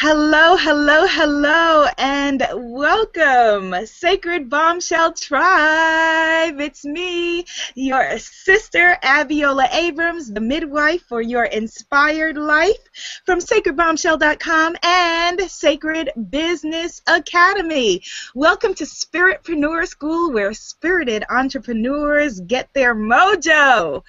Hello, hello, hello, and welcome, Sacred Bombshell Tribe. It's me, your sister, Abiola Abrams, the midwife for your inspired life from sacredbombshell.com and Sacred Business Academy. Welcome to Spiritpreneur School, where spirited entrepreneurs get their mojo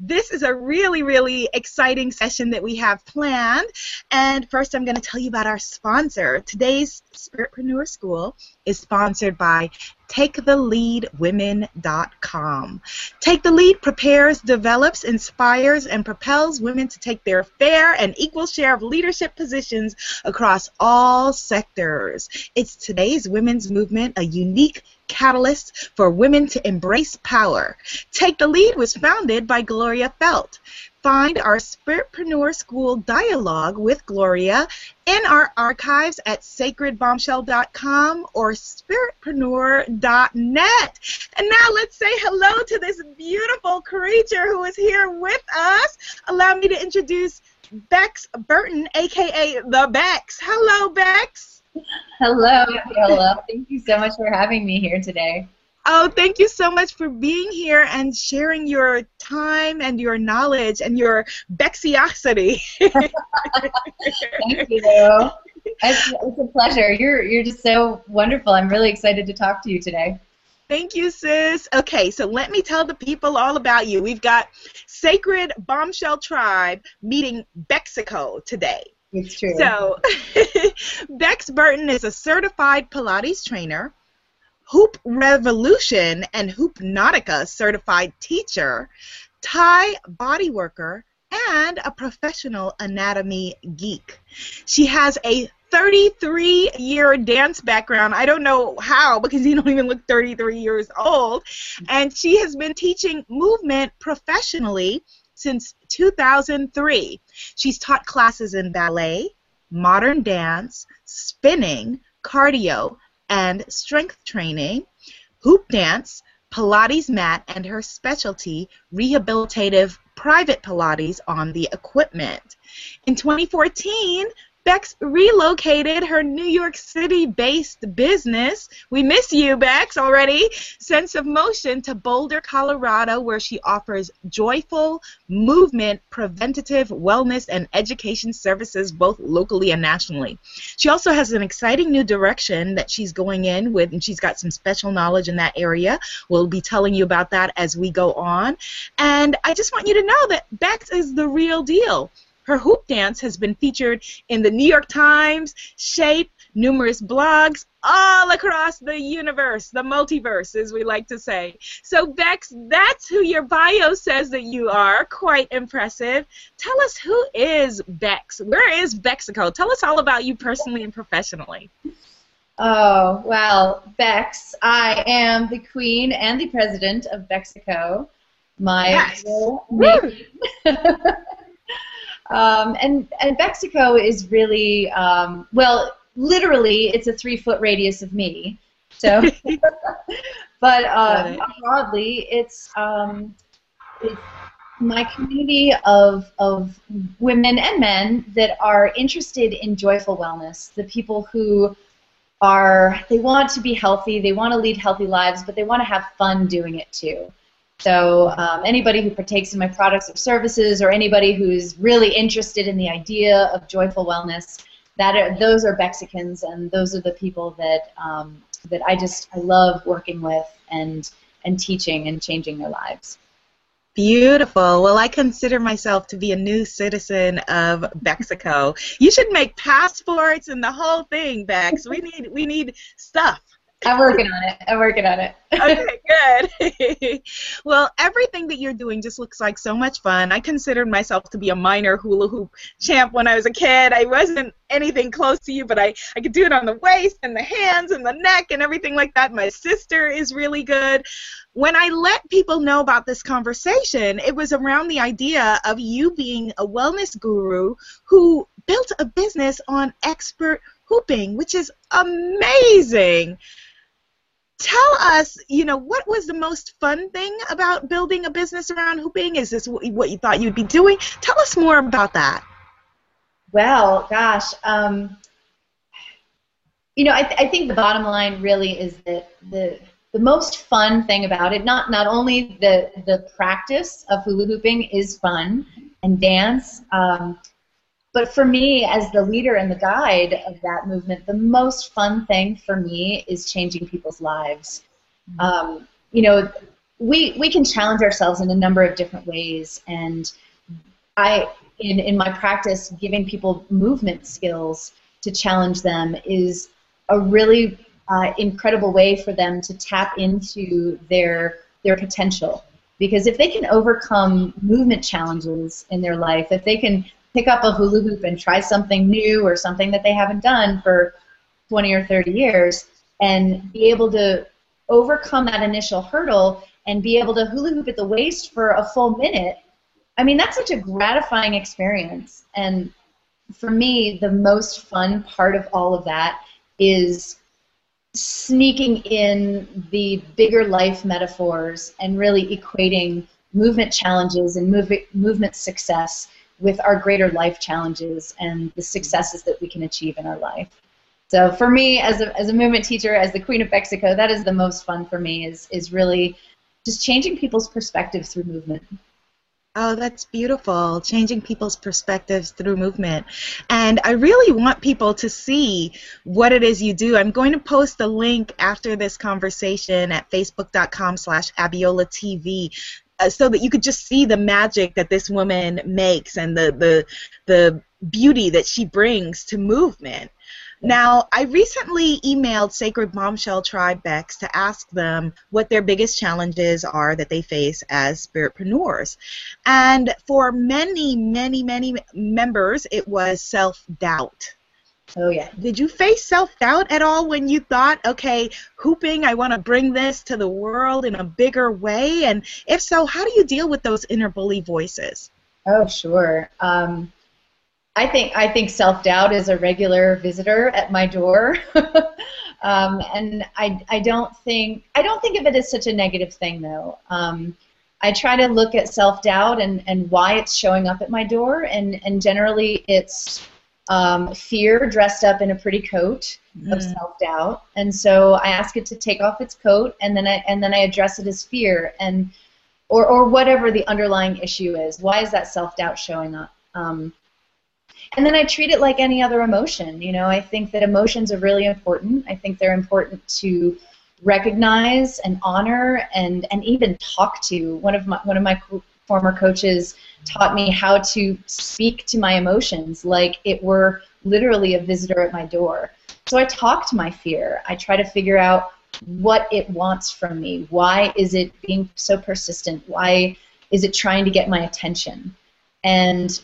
this is a really, really exciting session that we have planned. And first, I'm going to tell you about our sponsor. Today's Spiritpreneur School is sponsored by TakeTheLeadWomen.com. Take the Lead prepares, develops, inspires, and propels women to take their fair and equal share of leadership positions across all sectors. It's today's women's movement, a unique catalyst for women to embrace power. Take the Lead was founded by Gloria Feldt. Find our Spiritpreneur School dialogue with Gloria in our archives at sacredbombshell.com or spiritpreneur.net. And now let's say hello to this beautiful creature who is here with us. Allow me to introduce Bex Burton, aka the Bex. Hello, Bex. Hello, Hello. Thank you so much for having me here today. Oh, thank you so much for being here and sharing your time and your knowledge and your Bexiosity. thank you. It's, it's a pleasure. You're you're just so wonderful. I'm really excited to talk to you today. Thank you, sis. Okay, so let me tell the people all about you. We've got Sacred Bombshell Tribe meeting Bexico today. It's true. So, Bex Burton is a certified Pilates trainer, Hoop Revolution and Hoopnotica certified teacher, Thai body worker, and a professional anatomy geek. She has a 33 year dance background. I don't know how because you don't even look 33 years old. And she has been teaching movement professionally since 2003. She's taught classes in ballet, modern dance, spinning, cardio, and strength training, hoop dance, Pilates mat, and her specialty, rehabilitative private Pilates on the equipment. In 2014, Bex relocated her New York City based business. We miss you, Bex, already. Sense of Motion to Boulder, Colorado, where she offers joyful movement, preventative wellness, and education services both locally and nationally. She also has an exciting new direction that she's going in with, and she's got some special knowledge in that area. We'll be telling you about that as we go on. And I just want you to know that Bex is the real deal. Her hoop dance has been featured in the New York Times, Shape, numerous blogs all across the universe, the multiverse, as we like to say. So, Bex, that's who your bio says that you are. Quite impressive. Tell us who is Bex? Where is Bexico? Tell us all about you personally and professionally. Oh, well, Bex, I am the queen and the president of Bexico. My yes. Um, and and Bexico is really um, well, literally, it's a three foot radius of me. So, but uh, broadly, it's um, it's my community of of women and men that are interested in joyful wellness. The people who are they want to be healthy, they want to lead healthy lives, but they want to have fun doing it too. So um, anybody who partakes in my products or services, or anybody who's really interested in the idea of joyful wellness, that are, those are Bexicans, and those are the people that um, that I just I love working with and and teaching and changing their lives. Beautiful. Well, I consider myself to be a new citizen of Bexico. You should make passports and the whole thing, Bex. We need we need stuff. I'm working on it. I'm working on it. okay, good. well, everything that you're doing just looks like so much fun. I considered myself to be a minor hula hoop champ when I was a kid. I wasn't anything close to you, but I, I could do it on the waist and the hands and the neck and everything like that. My sister is really good. When I let people know about this conversation, it was around the idea of you being a wellness guru who built a business on expert hooping, which is amazing tell us, you know, what was the most fun thing about building a business around hooping? Is this what you thought you'd be doing? Tell us more about that. Well, gosh, um, you know, I, th- I think the bottom line really is that the the most fun thing about it, not not only the the practice of hula hooping is fun and dance, um, but for me as the leader and the guide of that movement, the most fun thing for me is changing people's lives. Mm-hmm. Um, you know, we we can challenge ourselves in a number of different ways, and I in in my practice, giving people movement skills to challenge them is a really uh, incredible way for them to tap into their their potential. Because if they can overcome movement challenges in their life, if they can pick up a hula hoop and try something new or something that they haven't done for 20 or 30 years, and be able to overcome that initial hurdle and be able to hula hoop at the waist for a full minute, I mean, that's such a gratifying experience. And for me, the most fun part of all of that is sneaking in the bigger life metaphors and really equating movement challenges and move, movement success with our greater life challenges and the successes that we can achieve in our life. So for me, as a, as a movement teacher, as the Queen of Bexico, that is the most fun for me is, is really just changing people's perspective through movement. Oh, that's beautiful. Changing people's perspectives through movement. And I really want people to see what it is you do. I'm going to post a link after this conversation at facebook.com slash Abiola TV Uh, so that you could just see the magic that this woman makes and the, the, the beauty that she brings to movement. Now, I recently emailed Sacred Bombshell Tribe Bex to ask them what their biggest challenges are that they face as spiritpreneurs. And for many, many, many members, it was self doubt. Oh, yeah. Did you face self doubt at all when you thought, okay, hooping, I want to bring this to the world in a bigger way? And if so, how do you deal with those inner bully voices? Oh, sure. Um, I think I think self doubt is a regular visitor at my door, um, and I, I don't think I don't think of it as such a negative thing though. Um, I try to look at self doubt and, and why it's showing up at my door, and, and generally it's um, fear dressed up in a pretty coat mm. of self doubt, and so I ask it to take off its coat, and then I and then I address it as fear, and or or whatever the underlying issue is. Why is that self doubt showing up? Um, and then I treat it like any other emotion. You know, I think that emotions are really important. I think they're important to recognize and honor and and even talk to. One of my one of my former coaches taught me how to speak to my emotions like it were literally a visitor at my door. So I talk to my fear. I try to figure out what it wants from me. Why is it being so persistent? Why is it trying to get my attention? And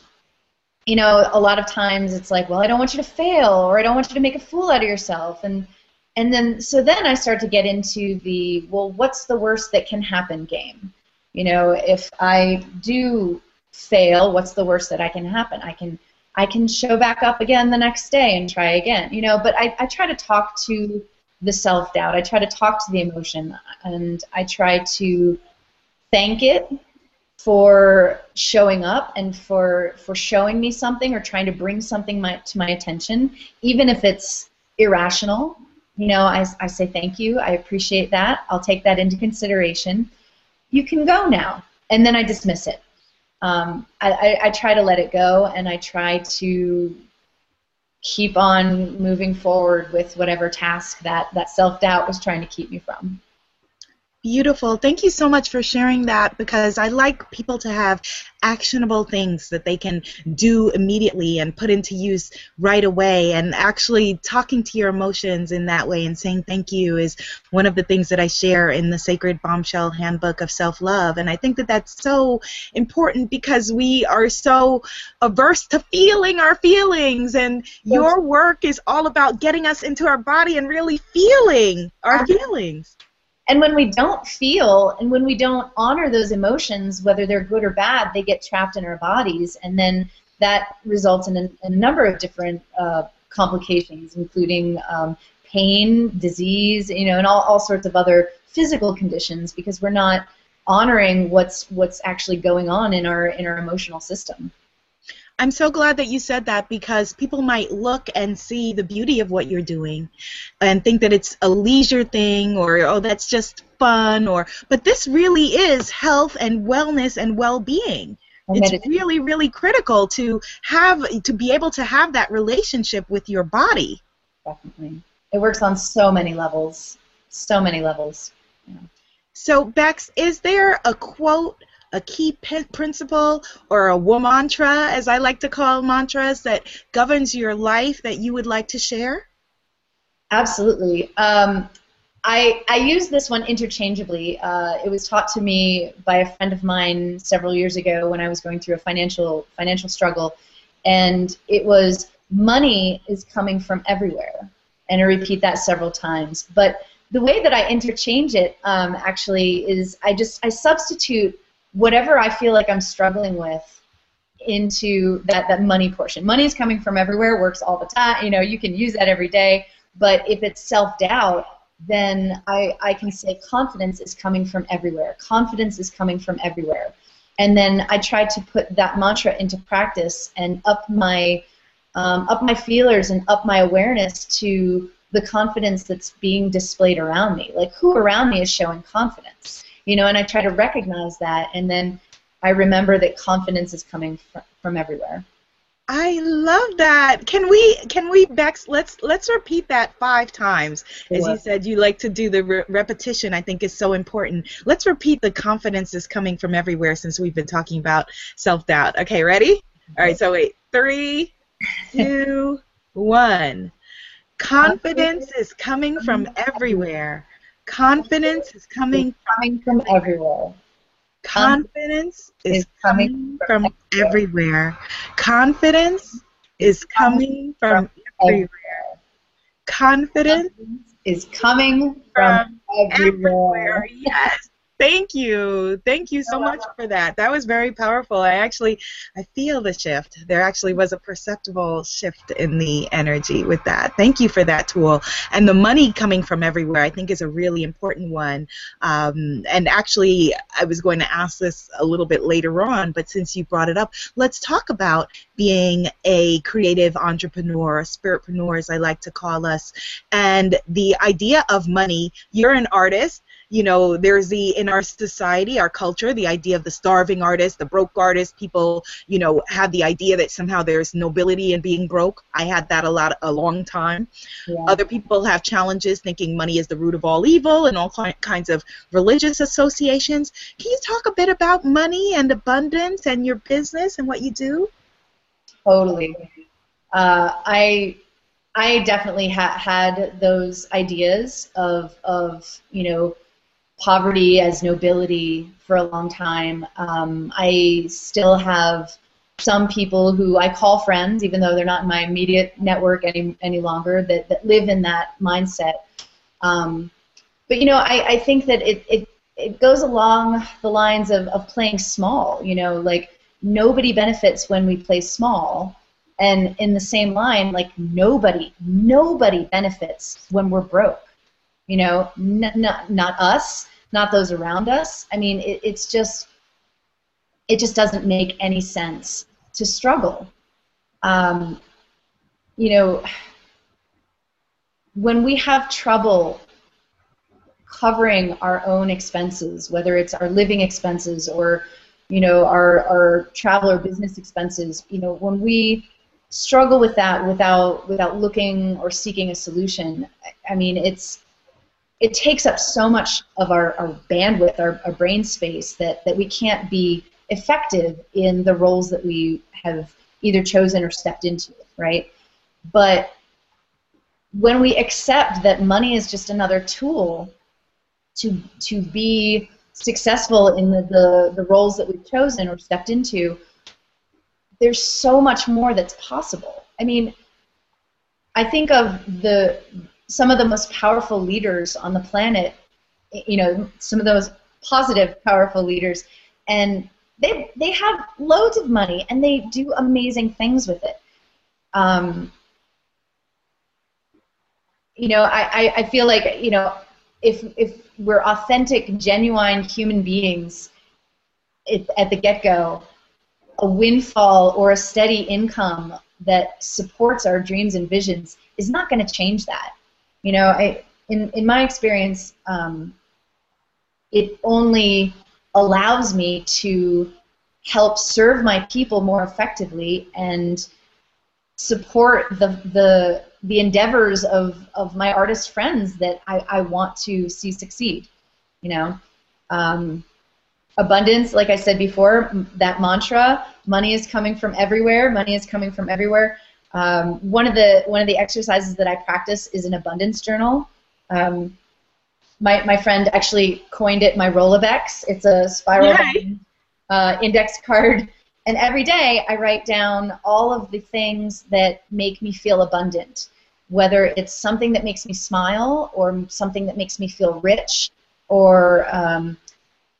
you know, a lot of times it's like, well, I don't want you to fail, or I don't want you to make a fool out of yourself, and and then so then I start to get into the well, what's the worst that can happen game? You know, if I do fail, what's the worst that I can happen? I can I can show back up again the next day and try again. You know, but I, I try to talk to the self doubt. I try to talk to the emotion, and I try to thank it for showing up and for for showing me something or trying to bring something my, to my attention, even if it's irrational. You know, I, I say thank you. I appreciate that. I'll take that into consideration. You can go now, and then I dismiss it. Um, I, I, I try to let it go, and I try to keep on moving forward with whatever task that that self doubt was trying to keep me from. Beautiful. Thank you so much for sharing that because I like people to have actionable things that they can do immediately and put into use right away. And actually, talking to your emotions in that way and saying thank you is one of the things that I share in the Sacred Bombshell Handbook of Self Love. And I think that that's so important because we are so averse to feeling our feelings. And your work is all about getting us into our body and really feeling our feelings. And when we don't feel and when we don't honor those emotions, whether they're good or bad, they get trapped in our bodies, and then that results in a, a number of different uh, complications, including um, pain, disease, you know, and all, all sorts of other physical conditions because we're not honoring what's what's actually going on in our in our emotional system. I'm so glad that you said that because people might look and see the beauty of what you're doing and think that it's a leisure thing or oh that's just fun or but this really is health and wellness and well-being. It's really really critical to have to be able to have that relationship with your body. Definitely. It works on so many levels. So many levels. Yeah. So Bex, is there a quote a key principle or a mantra, as I like to call mantras, that governs your life that you would like to share? Absolutely. Um, I, I use this one interchangeably. Uh, it was taught to me by a friend of mine several years ago when I was going through a financial financial struggle, and it was money is coming from everywhere, and I repeat that several times. But the way that I interchange it um, actually is I just I substitute whatever I feel like I'm struggling with into that, that money portion. Money is coming from everywhere, works all the time. You know, you can use that every day. But if it's self doubt, then I, I can say confidence is coming from everywhere. Confidence is coming from everywhere. And then I try to put that mantra into practice and up my um, up my feelers and up my awareness to the confidence that's being displayed around me. Like who around me is showing confidence? You know, and I try to recognize that, and then I remember that confidence is coming fr- from everywhere. I love that. Can we can we Bex let's let's repeat that five times. As you said you like to do the re- repetition I think is so important. Let's repeat the confidence is coming from everywhere since we've been talking about self-doubt. Okay, ready? All right, so wait. Three, two, one. Confidence is coming from everywhere. Confidence is coming, coming from everywhere. Confidence is, is coming from, from everywhere. Confidence is coming from everywhere. Confidence is coming from everywhere. Yes. Thank you. Thank you so much for that. That was very powerful. I actually I feel the shift. There actually was a perceptible shift in the energy with that. Thank you for that tool. And the money coming from everywhere I think is a really important one. Um, and actually I was going to ask this a little bit later on, but since you brought it up, let's talk about being a creative entrepreneur, spiritpreneur as I like to call us, and the idea of money. You're an artist you know, there's the in our society, our culture, the idea of the starving artist, the broke artist. People, you know, have the idea that somehow there's nobility in being broke. I had that a lot, a long time. Yeah. Other people have challenges thinking money is the root of all evil and all kinds of religious associations. Can you talk a bit about money and abundance and your business and what you do? Totally. Uh, I I definitely ha- had those ideas of of you know poverty as nobility for a long time. Um, I still have some people who I call friends, even though they're not in my immediate network any any longer, that, that live in that mindset. Um, but you know, I, I think that it, it it goes along the lines of, of playing small. You know, like nobody benefits when we play small. And in the same line, like nobody, nobody benefits when we're broke. You know, n- not not us, not those around us. I mean, it, it's just it just doesn't make any sense to struggle. Um, you know, when we have trouble covering our own expenses, whether it's our living expenses or you know our our travel or business expenses, you know, when we struggle with that without without looking or seeking a solution, I mean, it's it takes up so much of our, our bandwidth, our, our brain space, that, that we can't be effective in the roles that we have either chosen or stepped into, right? But when we accept that money is just another tool to, to be successful in the, the, the roles that we've chosen or stepped into, there's so much more that's possible. I mean, I think of the some of the most powerful leaders on the planet, you know, some of those positive, powerful leaders, and they they have loads of money and they do amazing things with it. Um, you know, I, I feel like you know if if we're authentic, genuine human beings, at the get go, a windfall or a steady income that supports our dreams and visions is not going to change that. You know, I in in my experience, um, it only allows me to help serve my people more effectively and support the the the endeavors of, of my artist friends that I, I want to see succeed. You know, um, abundance, like I said before, that mantra, money is coming from everywhere. Money is coming from everywhere. Um, one of the one of the exercises that I practice is an abundance journal. Um, my, my friend actually coined it my Rolodex. It's a spiral uh, index card, and every day I write down all of the things that make me feel abundant, whether it's something that makes me smile or something that makes me feel rich, or um,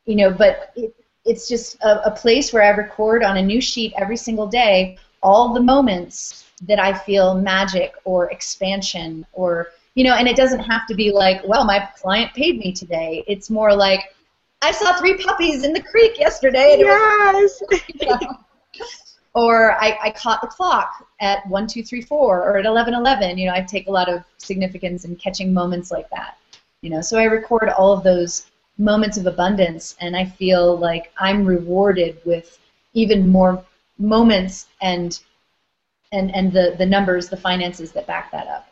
you know, but it, it's just a, a place where I record on a new sheet every single day all the moments that I feel magic or expansion or you know, and it doesn't have to be like, well, my client paid me today. It's more like, I saw three puppies in the creek yesterday. yes. or I, I caught the clock at one, two, three, four, or at eleven, eleven. You know, I take a lot of significance in catching moments like that. You know, so I record all of those moments of abundance, and I feel like I'm rewarded with even more moments and and and the the numbers, the finances that back that up.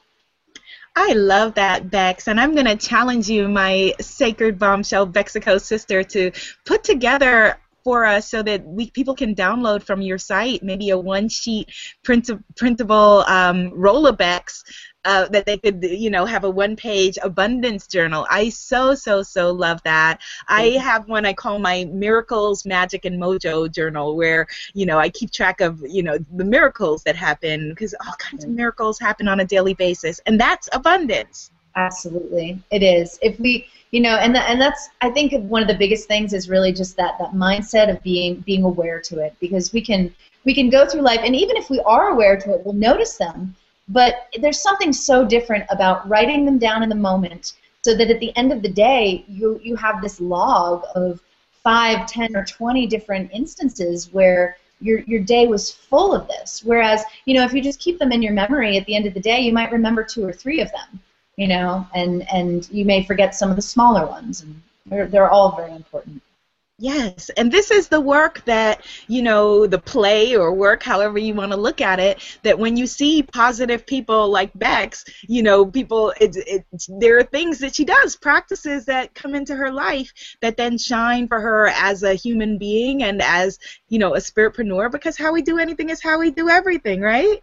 I love that, Bex, and I'm going to challenge you, my sacred bombshell Bexico sister, to put together for us so that we people can download from your site maybe a one sheet print, printable um, Rolodex uh, that they could, you know, have a one-page abundance journal. I so so so love that. I have one I call my miracles, magic, and mojo journal, where you know I keep track of you know the miracles that happen because all kinds of miracles happen on a daily basis, and that's abundance. Absolutely, it is. If we, you know, and the, and that's I think one of the biggest things is really just that that mindset of being being aware to it because we can we can go through life and even if we are aware to it, we'll notice them but there's something so different about writing them down in the moment so that at the end of the day, you, you have this log of 5, 10, or 20 different instances where your, your day was full of this. Whereas, you know, if you just keep them in your memory at the end of the day, you might remember two or three of them, you know, and, and you may forget some of the smaller ones. And they're, they're all very important. Yes, and this is the work that, you know, the play or work, however you want to look at it, that when you see positive people like Bex, you know, people, it, it, there are things that she does, practices that come into her life that then shine for her as a human being and as, you know, a spiritpreneur because how we do anything is how we do everything, right?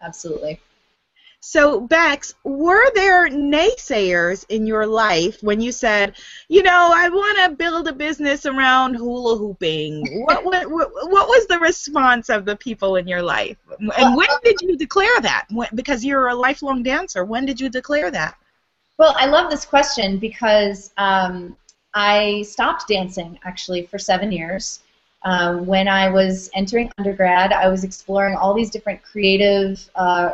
Absolutely. So, Bex, were there naysayers in your life when you said, you know, I want to build a business around hula hooping? what, what, what, what was the response of the people in your life? And when did you declare that? When, because you're a lifelong dancer. When did you declare that? Well, I love this question because um, I stopped dancing actually for seven years. Um, when I was entering undergrad, I was exploring all these different creative uh,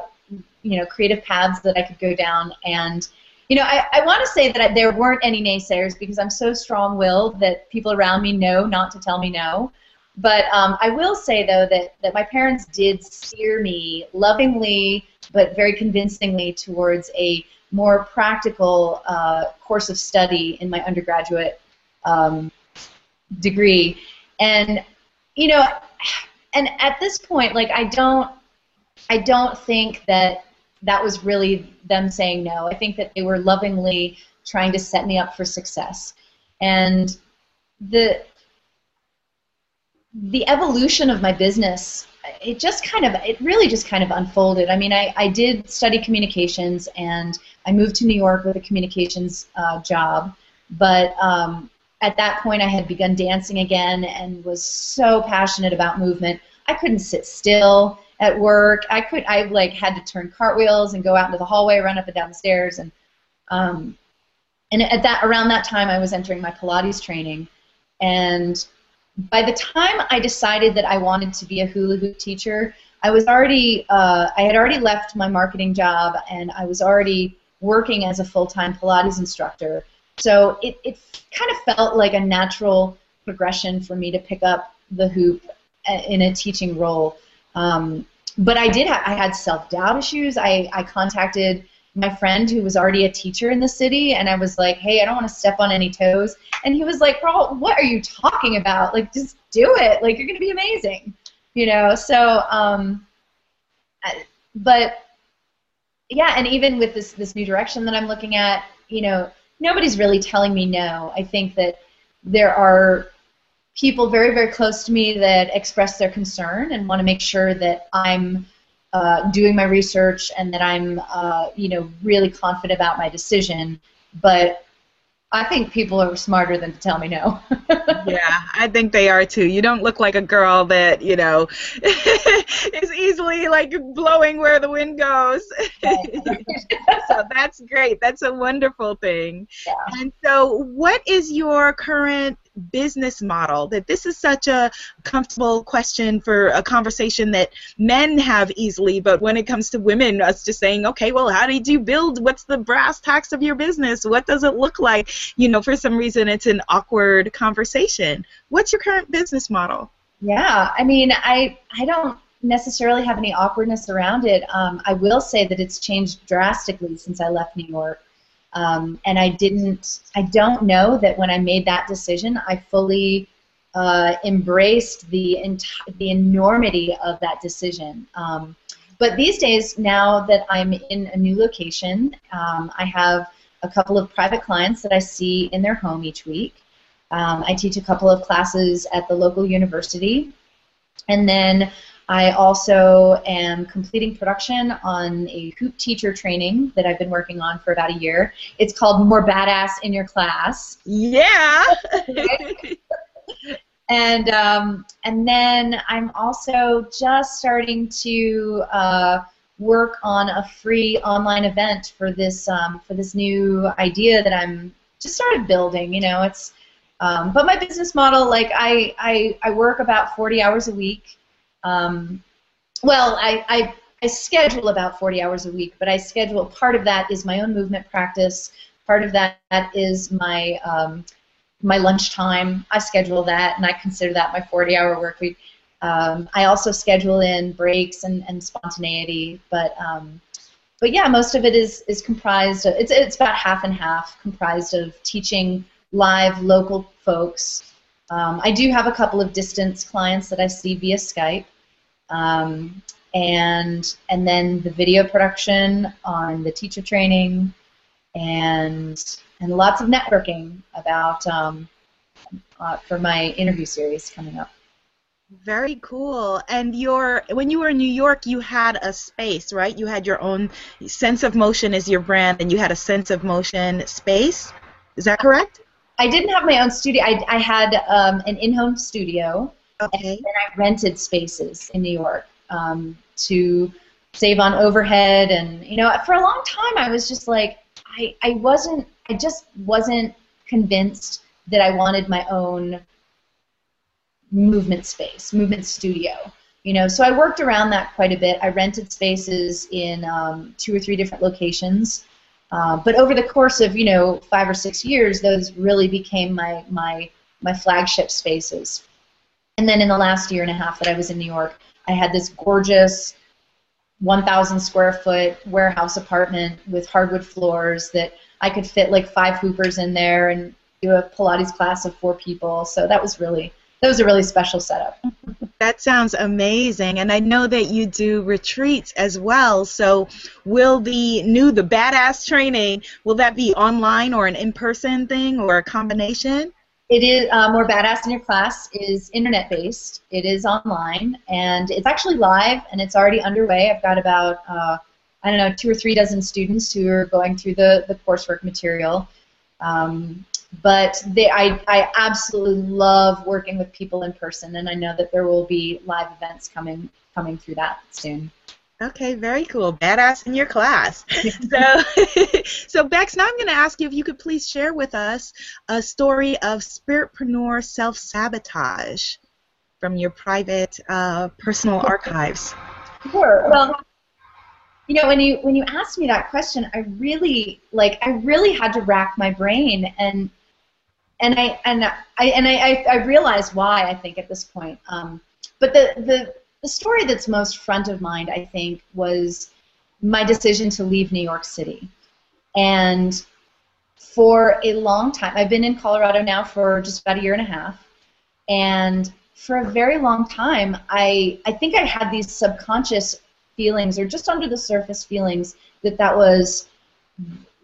you know creative paths that I could go down. And you know I, I want to say that there weren't any naysayers because I'm so strong-willed that people around me know not to tell me no. But um, I will say though that, that my parents did steer me lovingly but very convincingly towards a more practical uh, course of study in my undergraduate um, degree. And you know and at this point like I don't I don't think that that was really them saying no. I think that they were lovingly trying to set me up for success. And the the evolution of my business it just kind of it really just kind of unfolded i mean i, I did study communications and i moved to new york with a communications uh, job but um, at that point i had begun dancing again and was so passionate about movement i couldn't sit still at work. I could I like had to turn cartwheels and go out into the hallway, run up and down the stairs, and um, and at that around that time I was entering my Pilates training, and by the time I decided that I wanted to be a hula hoop teacher, I was already uh, I had already left my marketing job and I was already working as a full-time Pilates instructor. So it, it kind of felt like a natural progression for me to pick up the hoop in a teaching role. Um, but I did. Ha- I had self doubt issues. I, I contacted my friend who was already a teacher in the city, and I was like, "Hey, I don't want to step on any toes." And he was like, "Girl, what are you talking about? Like, just do it. Like, you're gonna be amazing." You know. So, um, I, but yeah, and even with this this new direction that I'm looking at, you know, nobody's really telling me no. I think that there are people very, very close to me that express their concern and want to make sure that I'm uh, doing my research and that I'm, uh, you know, really confident about my decision. But I think people are smarter than to tell me no. yeah, I think they are too. You don't look like a girl that, you know, is easily like blowing where the wind goes. so that's great. That's a wonderful thing. Yeah. And so, what is your current business model that this is such a comfortable question for a conversation that men have easily but when it comes to women us just saying okay well how did you build? What's the brass tacks of your business? What does it look like? You know for some reason it's an awkward conversation. What's your current business model? Yeah i mean i i don't necessarily have any awkwardness around it. Um, i will say that it's changed drastically since i left new york um, and I didn't, I don't know that when I made that decision, I fully uh, embraced the enti- the enormity of that decision. Um, but these days, now that I'm in a new location, um, I have a couple of private clients that I see in their home each week. Um, I teach a couple of classes at the local university, and then I also am completing production on a hoop teacher training that I've been working on for about a year. It's called More Badass in Your Class. Yeah. and um, and then I'm also just starting to uh, work on a free online event for this um, for this new idea that I'm just started building. You know, it's um, but my business model, like I, I I work about 40 hours a week. Um, well, I, I, I schedule about 40 hours a week, but I schedule part of that is my own movement practice. Part of that is my um, my lunchtime. I schedule that, and I consider that my 40-hour work week. Um, I also schedule in breaks and, and spontaneity, but um, but yeah, most of it is is comprised. Of, it's it's about half and half, comprised of teaching live local folks. Um, I do have a couple of distance clients that I see via Skype, um, and and then the video production on the teacher training, and and lots of networking about um, uh, for my interview series coming up. Very cool. And your when you were in New York, you had a space, right? You had your own sense of motion as your brand, and you had a sense of motion space. Is that correct? I didn't have my own studio. I, I had um, an in-home studio Okay. And I rented spaces in New York um, to save on overhead, and you know, for a long time I was just like, I, I wasn't, I just wasn't convinced that I wanted my own movement space, movement studio. You know, so I worked around that quite a bit. I rented spaces in um, two or three different locations. Uh, but over the course of you know five or six years, those really became my my my flagship spaces. And then in the last year and a half that I was in New York, I had this gorgeous 1,000 square foot warehouse apartment with hardwood floors that I could fit like five hoopers in there and do a Pilates class of four people. So that was really that was a really special setup. that sounds amazing, and I know that you do retreats as well. So will the new the badass training will that be online or an in-person thing or a combination? It is uh, more badass in your class is internet based. It is online and it's actually live and it's already underway. I've got about uh, I don't know two or three dozen students who are going through the the coursework material. Um, but they, I, I absolutely love working with people in person, and I know that there will be live events coming coming through that soon. Okay, very cool. Badass in your class. so, so Bex, now I'm going to ask you if you could please share with us a story of spiritpreneur self-sabotage from your private uh, personal archives. Sure. Well, you know, when you when you asked me that question, I really like I really had to rack my brain and and I and I and I, I realized why I think at this point. Um, but the, the the story that's most front of mind, I think, was my decision to leave New York City. And for a long time, I've been in Colorado now for just about a year and a half, and for a very long time, I I think I had these subconscious feelings or just under the surface feelings that that was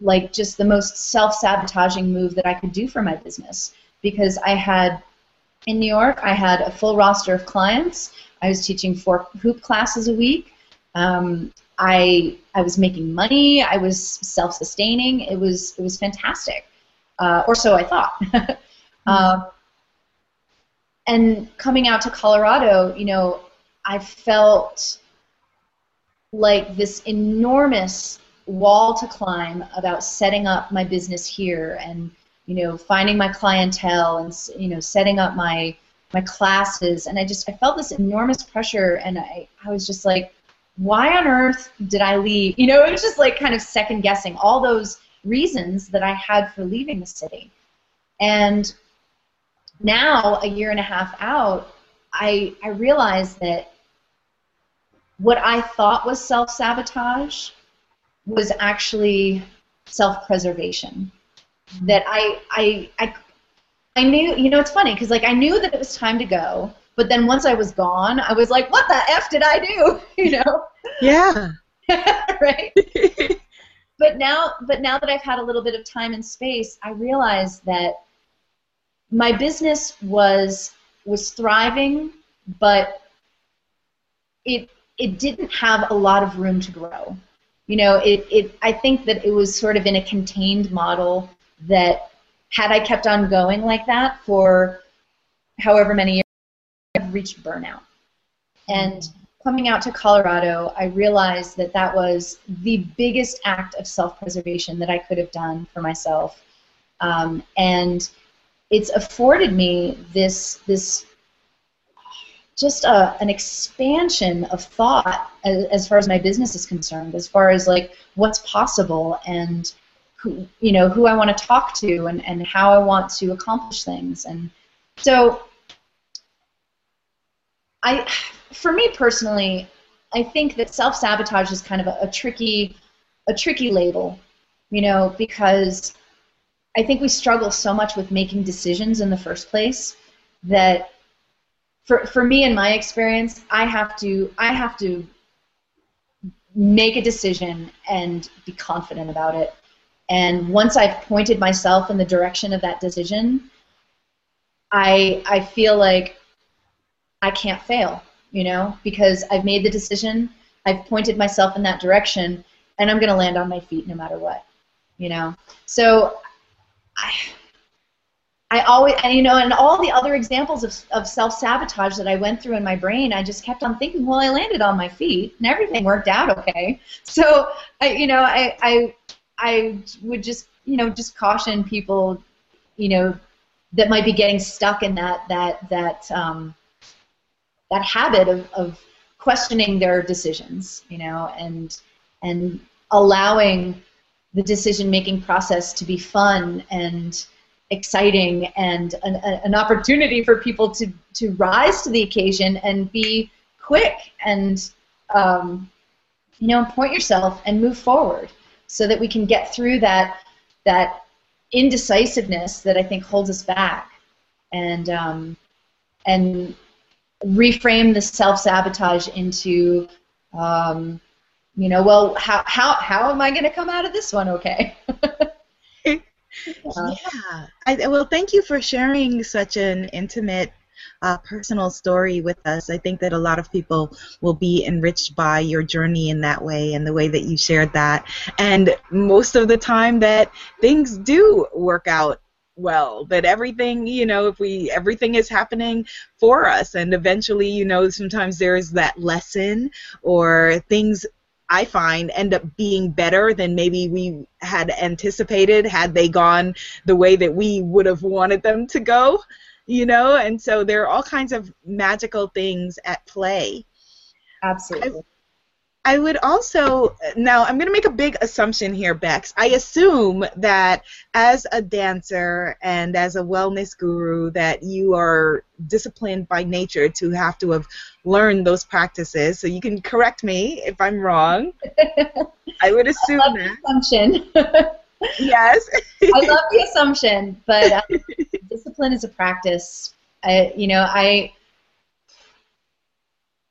like just the most self-sabotaging move that I could do for my business because I had in New York I had a full roster of clients. I was teaching four hoop classes a week. Um, I I was making money. I was self-sustaining. It was it was fantastic, uh, or so I thought. uh, and coming out to Colorado, you know, I felt like this enormous wall to climb about setting up my business here and you know finding my clientele and you know setting up my my classes and I just I felt this enormous pressure and I, I was just like why on earth did I leave you know it was just like kind of second guessing all those reasons that I had for leaving the city and now, a year and a half out, I, I realized that what I thought was self sabotage was actually self preservation. That I, I, I, I knew, you know, it's funny because like I knew that it was time to go, but then once I was gone, I was like, what the F did I do? You know? Yeah. right? but now but now that I've had a little bit of time and space, I realize that my business was was thriving, but it it didn't have a lot of room to grow. You know, it, it I think that it was sort of in a contained model that had I kept on going like that for however many years, I've reached burnout. And coming out to Colorado, I realized that that was the biggest act of self-preservation that I could have done for myself. Um, and it's afforded me this this just a, an expansion of thought as, as, far as my business is concerned, as far as like what's possible and who you know who I want to talk to and, and how I want to accomplish things. And so I for me personally, I think that self sabotage is kind of a, a tricky a tricky label, you know, because I think we struggle so much with making decisions in the first place that for, for me in my experience, I have to I have to make a decision and be confident about it. And once I've pointed myself in the direction of that decision, I I feel like I can't fail, you know, because I've made the decision, I've pointed myself in that direction, and I'm going to land on my feet no matter what, you know. So I, I always, and you know, and all the other examples of, of self sabotage that I went through in my brain, I just kept on thinking, well, I landed on my feet and everything worked out okay. So, I, you know, I, I, I would just, you know, just caution people, you know, that might be getting stuck in that that that um, that habit of, of questioning their decisions, you know, and and allowing the decision making process to be fun and exciting and an, an, opportunity for people to, to rise to the occasion and be quick and um, you know point yourself and move forward so that we can get through that that indecisiveness that I think holds us back and um, and reframe the self sabotage into um, you know, well, how how how am I going to come out of this one okay? yeah. I, well, thank you for sharing such an intimate, uh, personal story with us. I think that a lot of people will be enriched by your journey in that way and the way that you shared that. And most of the time, that things do work out well that everything you know if we everything is happening for us and eventually you know sometimes there's that lesson or things I find end up being better than maybe we had anticipated had they gone the way that we would have wanted them to go, you know, and so there are all kinds of magical things at play. Absolutely. I would also now I'm going to make a big assumption here, Bex. I assume that as a dancer and as a wellness guru that you are disciplined by nature to have to have learned those practices. So you can correct me if I'm wrong. I would assume I that. assumption. yes. I love the assumption, but um, discipline is a practice. I, you know, I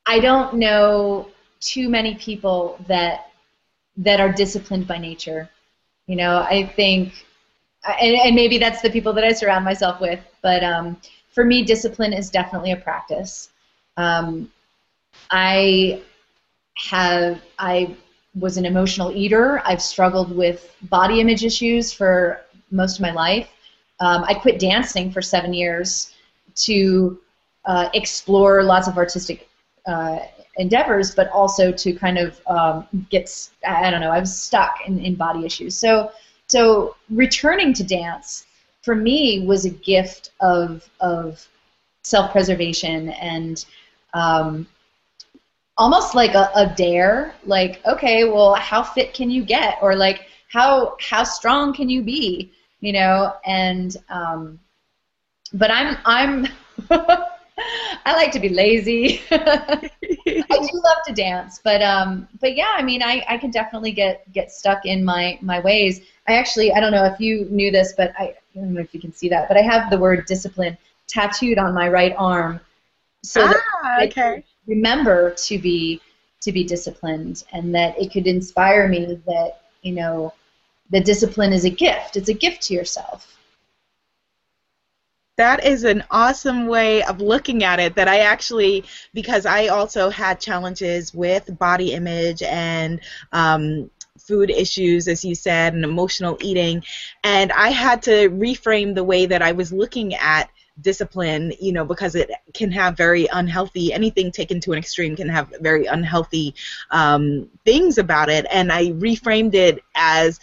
I don't know too many people that that are disciplined by nature. You know, I think, and, and maybe that's the people that I surround myself with. But um, for me, discipline is definitely a practice. Um, I have I was an emotional eater. I've struggled with body image issues for most of my life. Um, I quit dancing for seven years to uh, explore lots of artistic uh, endeavors, but also to kind of um, get, I don't know, I was stuck in, in body issues. So, so returning to dance for me was a gift of, of self-preservation and um, almost like a, a dare, like, okay, well, how fit can you get? Or like, how, how strong can you be? You know, and, um, but I'm, I'm, I like to be lazy. I do love to dance, but um, but yeah, I mean, I, I can definitely get get stuck in my my ways. I actually I don't know if you knew this, but I, I don't know if you can see that, but I have the word discipline tattooed on my right arm, so ah, that okay. I remember to be to be disciplined, and that it could inspire me that you know, the discipline is a gift. It's a gift to yourself. That is an awesome way of looking at it. That I actually, because I also had challenges with body image and um, food issues, as you said, and emotional eating, and I had to reframe the way that I was looking at discipline, you know, because it can have very unhealthy, anything taken to an extreme can have very unhealthy um, things about it. And I reframed it as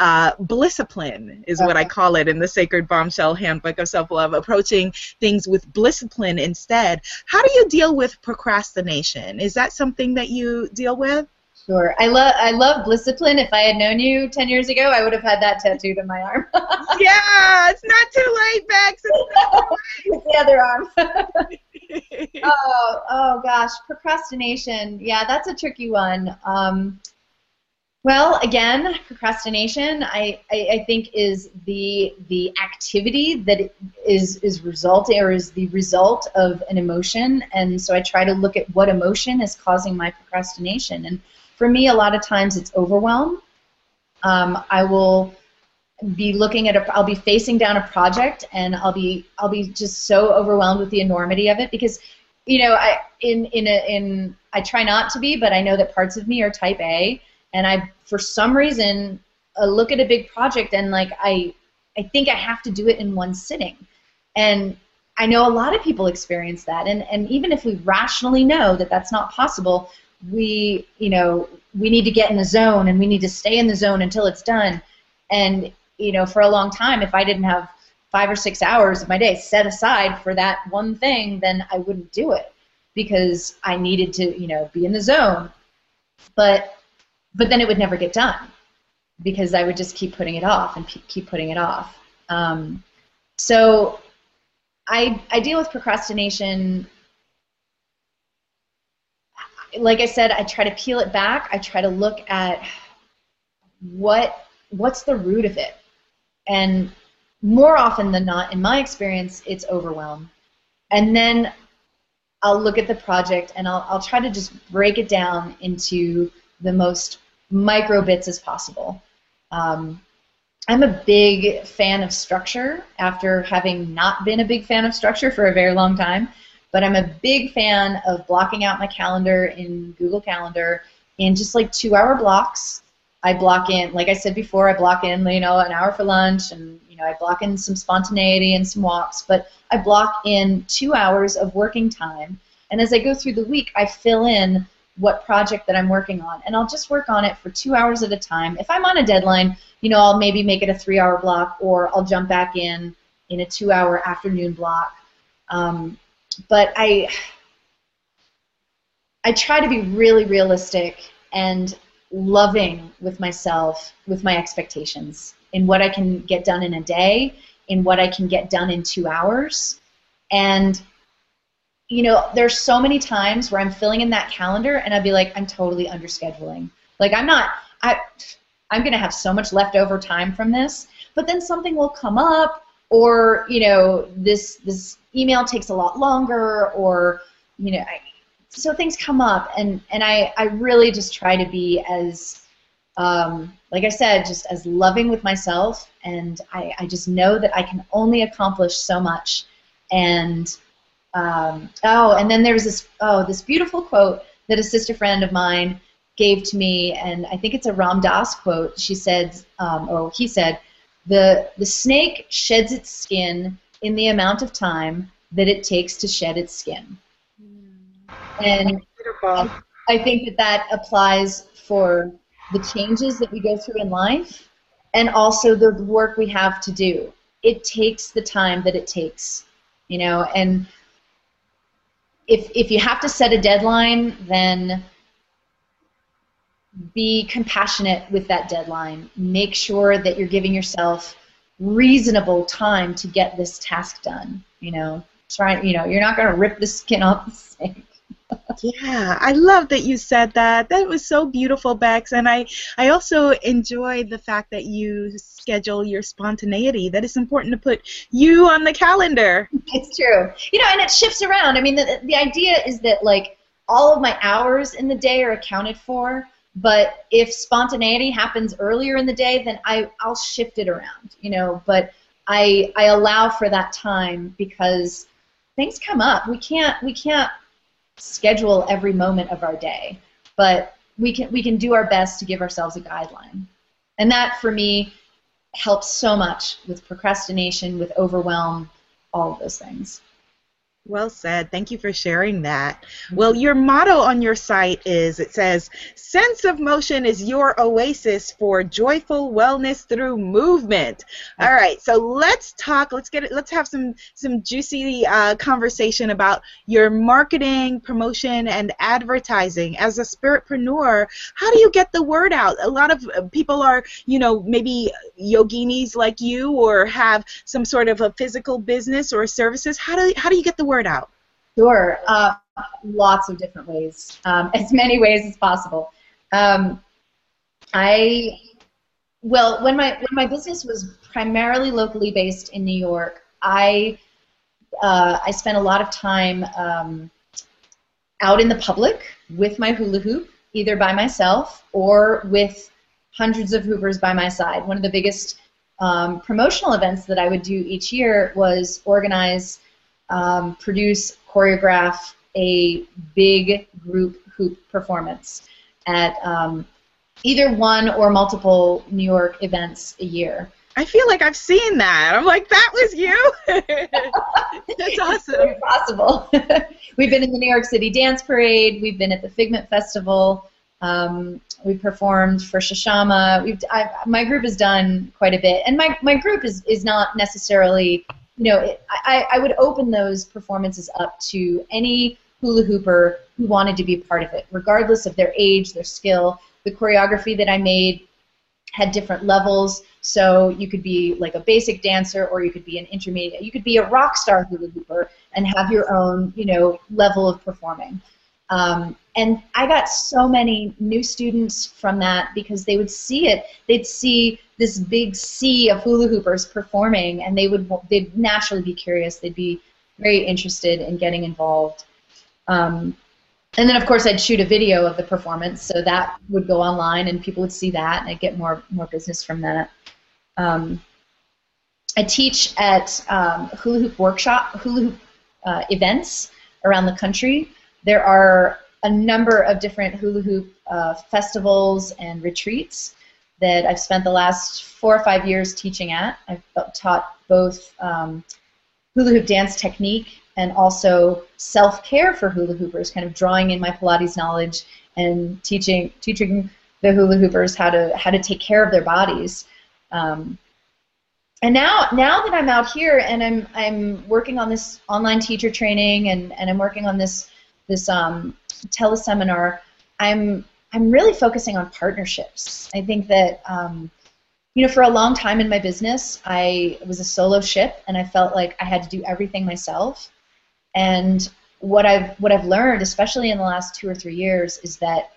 uh, blissipline is what I call it in the Sacred Bombshell Handbook of Self Love, approaching things with blissipline instead. How do you deal with procrastination? Is that something that you deal with? Sure. I love I love blissipline. If I had known you ten years ago, I would have had that tattooed on my arm. yeah, it's not too late, Bex. It's the other arm. oh, oh gosh, procrastination. Yeah, that's a tricky one. Um, well, again, procrastination, I, I, I, think, is the the activity that is is resulting or is the result of an emotion, and so I try to look at what emotion is causing my procrastination. And for me, a lot of times it's overwhelm. Um, I will be looking at a, I'll be facing down a project, and I'll be I'll be just so overwhelmed with the enormity of it because, you know, I in in a, in I try not to be, but I know that parts of me are type A and I for some reason uh, look at a big project and like I I think I have to do it in one sitting, and I know a lot of people experience that, and and even if we rationally know that that's not possible, we you know we need to get in the zone and we need to stay in the zone until it's done, and you know for a long time if I didn't have five or six hours of my day set aside for that one thing, then I wouldn't do it because I needed to, you know, be in the zone. But but then it would never get done because I would just keep putting it off and keep putting it off. Um, so I, I deal with procrastination. Like I said, I try to peel it back. I try to look at what what's the root of it, and more often than not, in my experience, it's overwhelm. And then I'll look at the project and I'll, I'll try to just break it down into the most micro bits as possible. Um, I'm a big fan of structure after having not been a big fan of structure for a very long time, but I'm a big fan of blocking out my calendar in Google Calendar in just like two hour blocks. I block in, like I said before, I block in, you know, an hour for lunch and, you know, I block in some spontaneity and some walks, but I block in two hours of working time. And as I go through the week, I fill in what project that I'm working on, and I'll just work on it for two hours at a time. If I'm on a deadline, you know, I'll maybe make it a three-hour block, or I'll jump back in in a two-hour afternoon block. Um, but I I try to be really realistic and loving with myself, with my expectations, in what I can get done in a day, in what I can get done in two hours. And, you know, there's so many times where I'm filling in that calendar and I'd be like, I'm totally under scheduling. Like, I'm not, I, I'm going to have so much leftover time from this, but then something will come up or, you know, this, this email takes a lot longer or, you know, I, so things come up, and and I I really just try to be as um, like I said, just as loving with myself, and I, I just know that I can only accomplish so much. And um, oh, and then there's this oh this beautiful quote that a sister friend of mine gave to me, and I think it's a Ram Dass quote. She said, um, or he said, the the snake sheds its skin in the amount of time that it takes to shed its skin. And I, I think that that applies for the changes that we go through in life and also the work we have to do. It takes the time that it takes, you know, and if, if you have to set a deadline, then be compassionate with that deadline. Make sure that you're giving yourself reasonable time to get this task done. You know, try. You know, you're not going to rip the skin off the snake yeah, I love that you said that. That was so beautiful, Bex. And I, I also enjoy the fact that you schedule your spontaneity. That it's important to put you on the calendar. It's true. You know, and it shifts around. I mean, the, the idea is that, like, all of my hours in the day are accounted for. But if spontaneity happens earlier in the day, then I, I'll shift it around, you know. But I, I allow for that time because things come up. We can't, we can't schedule every moment of our day, but we can we can do our best to give ourselves a guideline. And that for me helps so much with procrastination, with overwhelm, all of those things. Well said. Thank you for sharing that. Well, your motto on your site is it says, Sense of motion is your oasis for joyful wellness through movement. All right, so let's talk, let's get it, let's have some, some juicy uh, conversation about your marketing, promotion, and advertising. As a spiritpreneur, how do you get the word out? A lot of uh, people are, you know, maybe yoginis like you or have some sort of a physical business or services. How do, how do you get the word out? Sure. Uh, lots of different ways, um, as many ways as possible. Um, I well, when my when my business was primarily locally based in New York, I uh, I spent a lot of time um, out in the public with my hula hoop, either by myself or with hundreds of hoopers by my side. One of the biggest um, promotional events that I would do each year was organize um, produce, choreograph a big group hoop performance at um, either one or multiple New York events a year. I feel like I've seen that. I'm like, that was you. That's awesome. Possible. we've been in the New York City Dance Parade. We've been at the Figment Festival. Um, we performed for Chashama. We've I've, my group has done quite a bit, and my, my group is, is not necessarily you know, it, I, I would open those performances up to any hula hooper who wanted to be part of it, regardless of their age, their skill. The choreography that I made had different levels, so you could be like a basic dancer, or you could be an intermediate. You could be a rock star hula hooper and have your own, you know, level of performing. Um, and I got so many new students from that because they would see it. They'd see this big sea of hula hoopers performing, and they would they'd naturally be curious. They'd be very interested in getting involved. Um, and then, of course, I'd shoot a video of the performance, so that would go online, and people would see that, and I'd get more more business from that. Um, I teach at um, hula hoop workshop, hula hoop uh, events around the country. There are a number of different hula hoop uh, festivals and retreats that I've spent the last four or five years teaching at. I've taught both um, hula hoop dance technique and also self-care for hula hoopers, kind of drawing in my Pilates knowledge and teaching teaching the hula hoopers how to how to take care of their bodies. Um, and now now that I'm out here and I'm I'm working on this online teacher training and, and I'm working on this this um, teleseminar, I'm I'm really focusing on partnerships. I think that um, you know, for a long time in my business, I was a solo ship, and I felt like I had to do everything myself. And what I've what I've learned, especially in the last two or three years, is that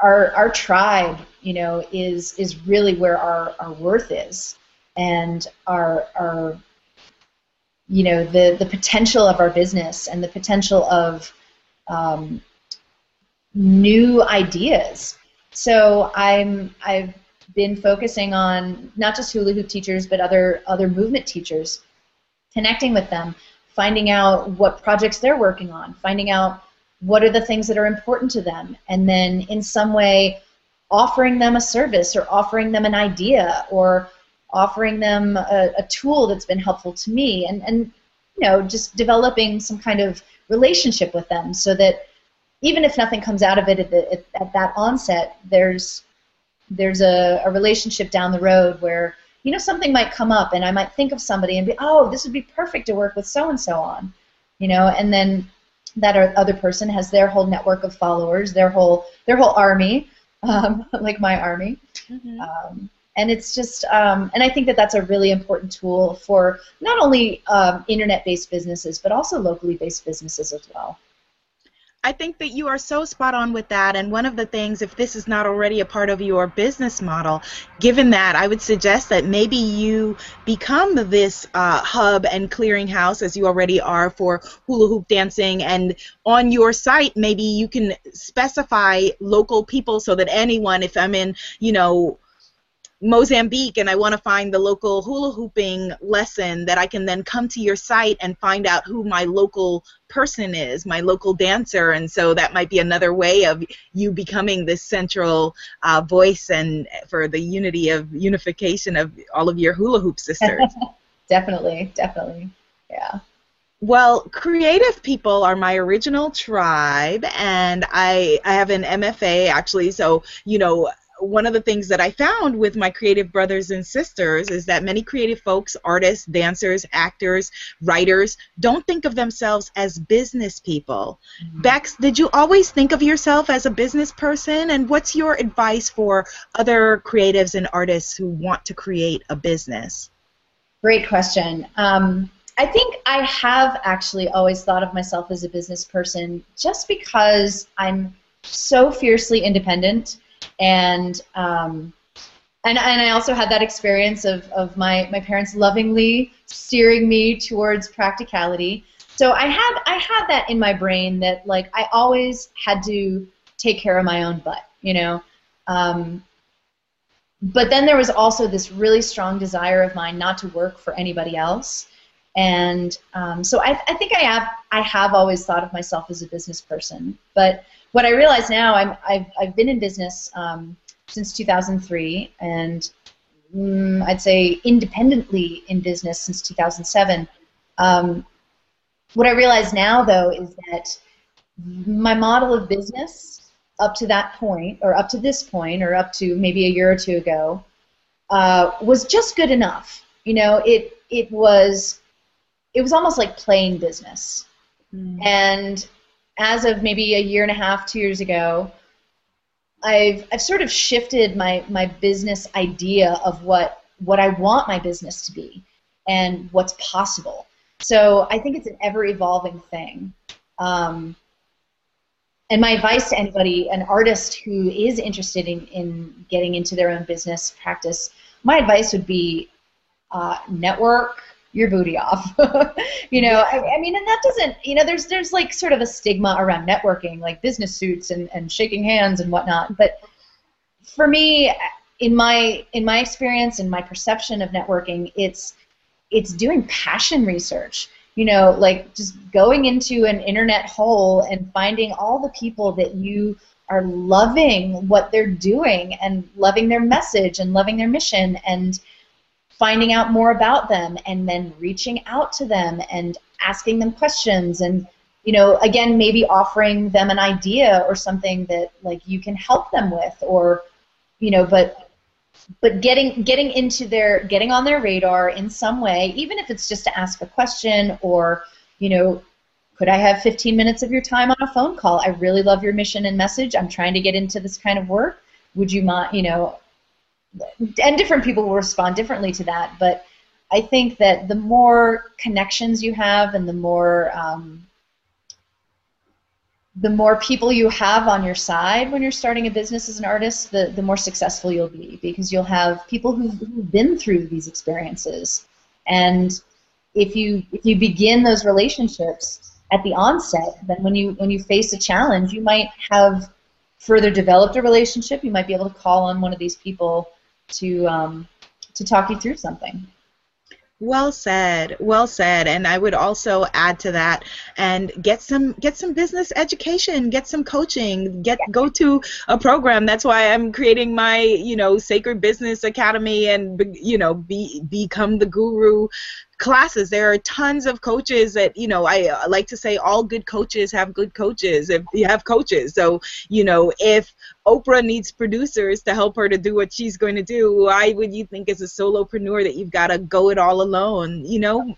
our our tribe, you know, is is really where our, our worth is, and our our you know the the potential of our business and the potential of um, new ideas. So I'm I've been focusing on not just hula hoop teachers but other other movement teachers, connecting with them, finding out what projects they're working on, finding out what are the things that are important to them, and then in some way offering them a service or offering them an idea or offering them a, a tool that's been helpful to me and, and you know just developing some kind of relationship with them so that even if nothing comes out of it at, the, at, at that onset there's there's a, a relationship down the road where you know something might come up and I might think of somebody and be oh this would be perfect to work with so and so on you know and then that other person has their whole network of followers their whole their whole army um, like my army mm-hmm. um, and it's just um, and I think that that's a really important tool for not only um, internet-based businesses but also locally based businesses as well. I think that you are so spot on with that. And one of the things, if this is not already a part of your business model, given that, I would suggest that maybe you become this uh, hub and clearinghouse, as you already are for hula hoop dancing. And on your site, maybe you can specify local people so that anyone, if I'm in, you know, Mozambique and I want to find the local hula hooping lesson that I can then come to your site and find out who my local person is, my local dancer, and so that might be another way of you becoming this central uh, voice and for the unity of unification of all of your hula hoop sisters. definitely, definitely, yeah. Well, creative people are my original tribe, and I I have an MFA actually, so you know one of the things that I found with my creative brothers and sisters is that many creative folks, artists, dancers, actors, writers, don't think of themselves as business people. Mm-hmm. Bex, did you always think of yourself as a business person? And what's your advice for other creatives and artists who want to create a business? Great question. Um, I think I have actually always thought of myself as a business person just because I'm so fiercely independent and um, and and I also had that experience of, of my, my parents lovingly steering me towards practicality. So I had I had that in my brain that like I always had to take care of my own butt, you know. Um, but then there was also this really strong desire of mine not to work for anybody else, and um, so I, I think I have I have always thought of myself as a business person. But what I realize now, I'm, I've, I've been in business um, since 2003, and mm, I'd say independently in business since 2007. Um, what I realize now, though, is that my model of business up to that point, or up to this point, or up to maybe a year or two ago, uh, was just good enough. You know, it it was it was almost like playing business, mm. and as of maybe a year and a half, two years ago, I've I've sort of shifted my my business idea of what what I want my business to be and what's possible. So I think it's an ever evolving thing. Um, and my advice to anybody, an artist who is interested in, in getting into their own business practice, my advice would be uh, network, your booty off. you know, I, I, mean, and that doesn't, you know, there's there's like sort of a stigma around networking, like business suits and, and shaking hands and whatnot. But for me, in my in my experience and my perception of networking, it's it's doing passion research. You know, like just going into an internet hole and finding all the people that you are loving what they're doing and loving their message and loving their mission and finding out more about them and then reaching out to them and asking them questions and you know again maybe offering them an idea or something that like you can help them with or you know but but getting getting into their getting on their radar in some way even if it's just to ask a question or you know could I have 15 minutes of your time on a phone call? I really love your mission and message. I'm trying to get into this kind of work. Would you mind, you know, and different people will respond differently to that, but I think that the more connections you have and the more um, the more people you have on your side when you're starting a business as an artist, the, the more successful you'll be because you'll have people who've, who've been through these experiences. And if you if you begin those relationships at the onset, then when you when you face a challenge, you might have further developed a relationship. You might be able to call on one of these people to um, to talk you through something. Well said. Well said. And I would also add to that and get some get some business education, get some coaching, get go to a program. That's why I'm creating my, you know, Sacred Business Academy and you know, be become the guru classes. There are tons of coaches that, you know, I, I like to say all good coaches have good coaches if you have coaches. So, you know, if Oprah needs producers to help her to do what she's going to do, why would you think as a solopreneur that you've got to go it all alone, you know?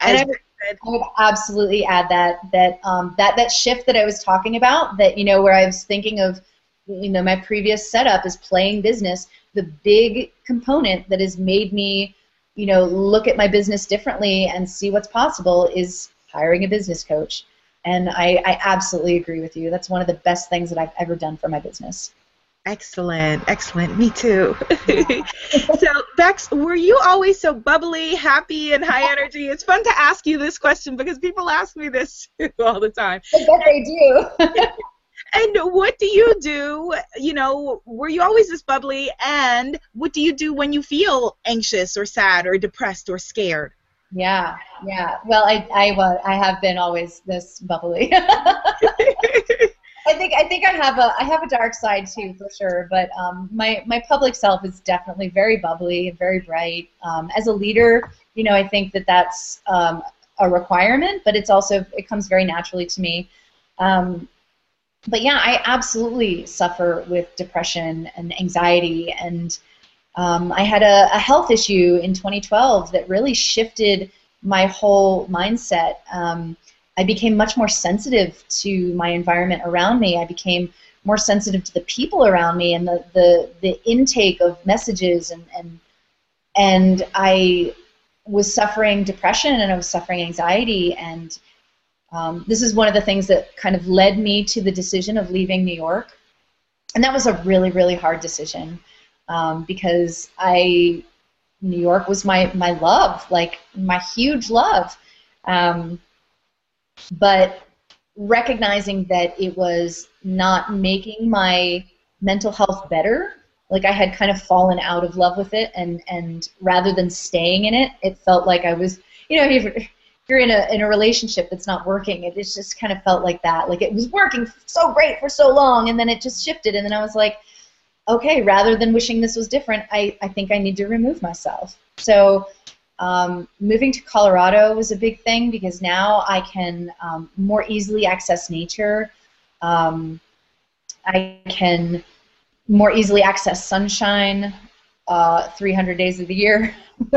As I would, I would absolutely add that that um, that that shift that I was talking about, that you know, where I was thinking of, you know, my previous setup is playing business. The big component that has made me you know, look at my business differently and see what's possible is hiring a business coach. And I, I absolutely agree with you. That's one of the best things that I've ever done for my business. Excellent, excellent. Me too. so, Bex, were you always so bubbly, happy, and high energy? It's fun to ask you this question because people ask me this all the time. I bet they do. And what do you do? You know, were you always this bubbly? And what do you do when you feel anxious or sad or depressed or scared? Yeah, yeah. Well, I, I, uh, I have been always this bubbly. I think I think I have a I have a dark side too for sure, but um, my my public self is definitely very bubbly and very bright. Um, as a leader, you know, I think that that's um, a requirement, but it's also it comes very naturally to me. Um, but yeah, I absolutely suffer with depression and anxiety, and um, I had a, a, health issue in 2012 that really shifted my whole mindset. Um, I became much more sensitive to my environment around me. I became more sensitive to the people around me and the, the, the intake of messages and, and and I was suffering depression and I was suffering anxiety and um, this is one of the things that kind of led me to the decision of leaving New York. And that was a really, really hard decision um, because I, New York was my, my love, like my huge love. Um, but recognizing that it was not making my mental health better, like I had kind of fallen out of love with it, and, and rather than staying in it, it felt like I was, you know, if you're in a in a relationship that's not working, it just kind of felt like that. Like it was working so great for so long, and then it just shifted, and then I was like, okay, rather than wishing this was different, I, I think I need to remove myself. So um, moving to Colorado was a big thing because now I can um, more easily access nature. Um, I can more easily access sunshine uh, 300 days of the year.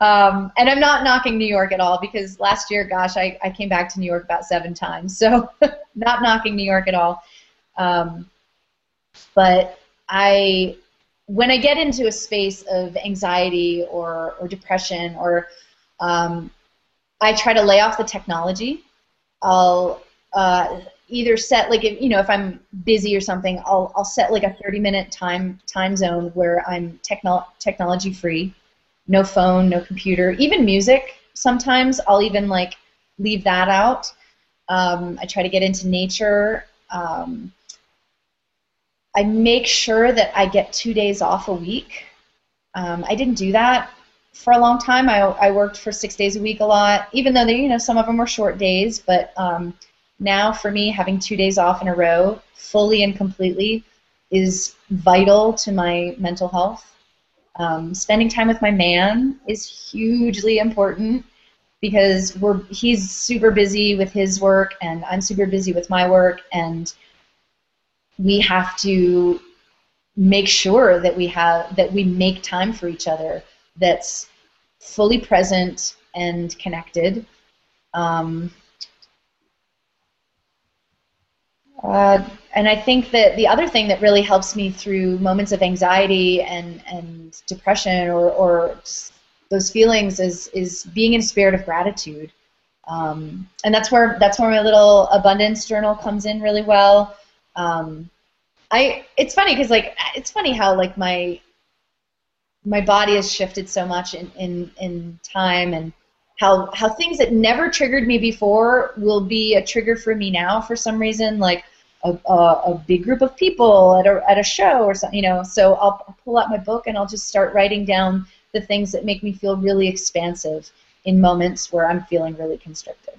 um, and I'm not knocking New York at all because last year, gosh, I, I came back to New York about seven times. So not knocking New York at all. Um, but I, when I get into a space of anxiety or, or depression or um, I try to lay off the technology. I'll uh, either set like if, you know if I'm busy or something, I'll I'll set like a 30 minute time time zone where I'm techno- technology free no phone, no computer, even music. Sometimes I'll even like leave that out. Um, I try to get into nature. Um, I make sure that I get two days off a week. Um, I didn't do that for a long time. I, I worked for six days a week a lot, even though they, you know some of them were short days. But um, now for me, having two days off in a row, fully and completely, is vital to my mental health. Um, spending time with my man is hugely important because we're he's super busy with his work and I'm super busy with my work and we have to make sure that we have that we make time for each other that's fully present and connected. Um, Uh, and I think that the other thing that really helps me through moments of anxiety and, and depression or, or those feelings is, is being in a spirit of gratitude. Um, and that's where that's where my little abundance journal comes in really well. Um, I it's funny because like it's funny how like my my body has shifted so much in, in, in time and how how things that never triggered me before will be a trigger for me now for some reason like a, a, a big group of people at a, at a show or something you know so I'll, I'll pull out my book and I'll just start writing down the things that make me feel really expansive in moments where I'm feeling really constricted.